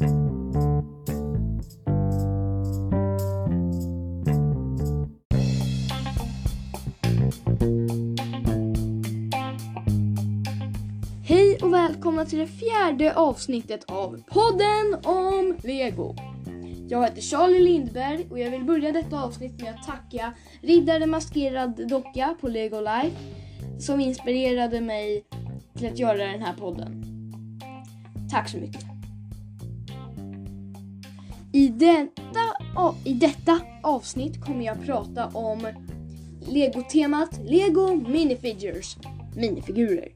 Hej och välkomna till det fjärde avsnittet av podden om Lego. Jag heter Charlie Lindberg och jag vill börja detta avsnitt med att tacka Riddare Maskerad Docka på Lego Life som inspirerade mig till att göra den här podden. Tack så mycket. I detta, I detta avsnitt kommer jag prata om Lego-temat Lego Minifigures, minifigurer.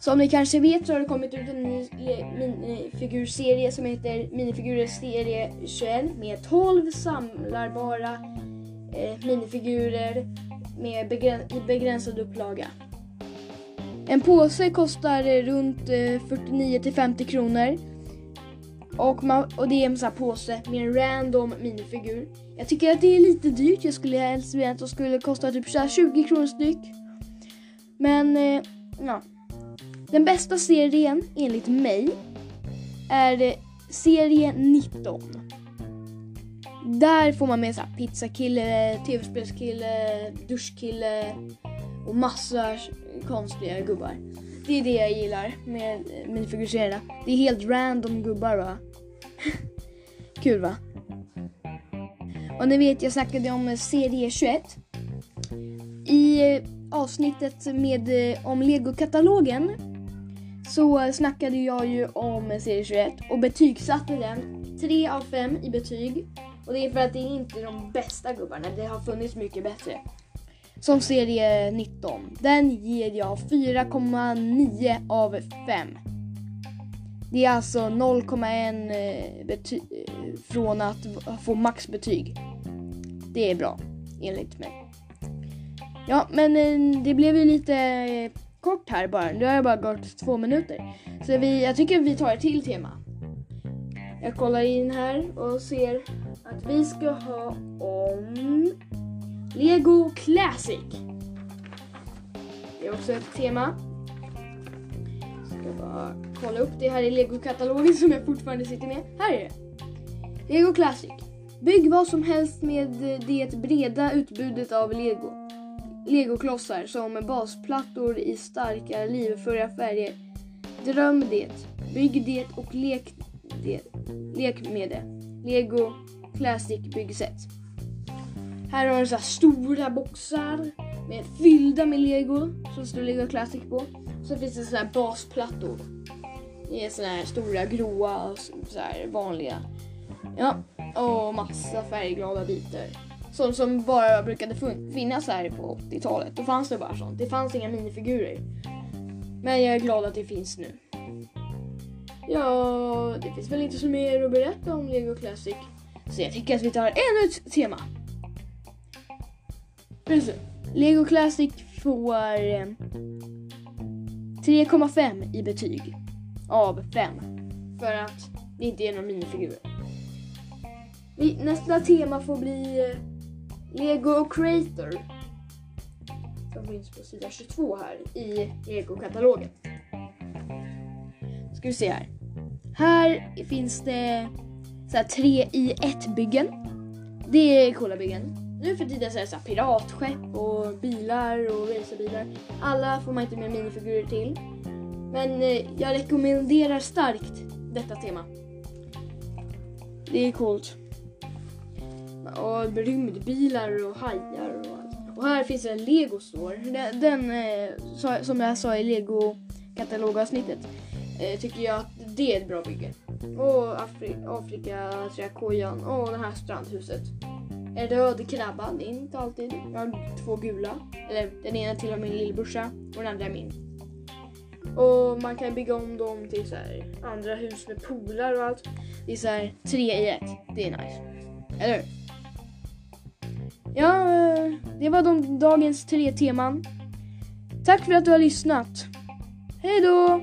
Som ni kanske vet så har det kommit ut en ny minifigurserie som heter Minifigurer serie 21 med 12 samlarbara eh, minifigurer med begräns i begränsad upplaga. En påse kostar runt eh, 49 till 50 kronor. Och, man, och det är en sån här påse med en random minifigur. Jag tycker att det är lite dyrt. Jag skulle helst vilja att det skulle kosta typ 20 kronor styck. Men eh, ja. Den bästa serien enligt mig är eh, serie 19. Där får man med så här pizzakille, tv-spelskille, duschkille och massa konstiga gubbar. Det är det jag gillar med eh, minifigurserierna. Det är helt random gubbar va? Kul va? Och ni vet jag snackade om eh, serie 21. I eh, avsnittet med, om Lego-katalogen så snackade jag ju om serie 21 och betygsatte den 3 av 5 i betyg. Och det är för att det är inte de bästa gubbarna, det har funnits mycket bättre. Som serie 19. Den ger jag 4,9 av 5. Det är alltså 0,1 eh, eh, från att få maxbetyg. Det är bra, enligt mig. Ja, men eh, det blev ju lite kort här bara. Nu har jag bara gått två minuter. Så vi, jag tycker vi tar ett till tema. Jag kollar in här och ser att vi ska ha om Lego Classic. Det är också ett tema. Jag ska bara kolla upp det här i Lego-katalogen som jag fortfarande sitter med. Här är det. Lego Classic. Bygg vad som helst med det breda utbudet av Lego legoklossar som basplattor i starka livfulla färger. Dröm det, bygg det och lek, det, lek med det. Lego Classic byggsätt. Här har du så stora boxar med fyllda med lego som står Lego Classic på. Så finns det så här basplattor. Det är såna här stora gråa och så här vanliga. Ja, och massa färgglada bitar. Sånt som bara brukade finnas här på 80-talet. Då fanns det bara sånt. Det fanns inga minifigurer. Men jag är glad att det finns nu. Ja, det finns väl inte så mer att berätta om Lego Classic. Så jag tycker att vi tar ännu ett tema. Precis. Lego Classic får eh, 3,5 i betyg av 5. För att det inte är någon minifigurer. Nästa tema får bli eh, Lego Creator. Som finns på sida 22 här i Lego-katalogen. Ska vi se här. Här finns det så här tre i ett byggen. Det är coola byggen. Nu för tiden så är det så piratskepp och bilar och racerbilar. Alla får man inte med minifigurer till. Men eh, jag rekommenderar starkt detta tema. Det är coolt och rymdbilar och hajar och allt. Och här finns en Lego Store. Den, den eh, som jag sa i Lego katalogavsnittet eh, tycker jag att det är ett bra bygge. Och Afri Afrika träkojan och det här strandhuset. En röd krabba, det är inte alltid. Jag har två gula. Eller den ena tillhör min lillebrorsa och den andra är min. Och man kan bygga om dem till så här, andra hus med poolar och allt. Det är så här, tre i ett. Det är nice. Eller hur? Ja, eh, det var de, dagens tre teman. Tack för att du har lyssnat. Hej då!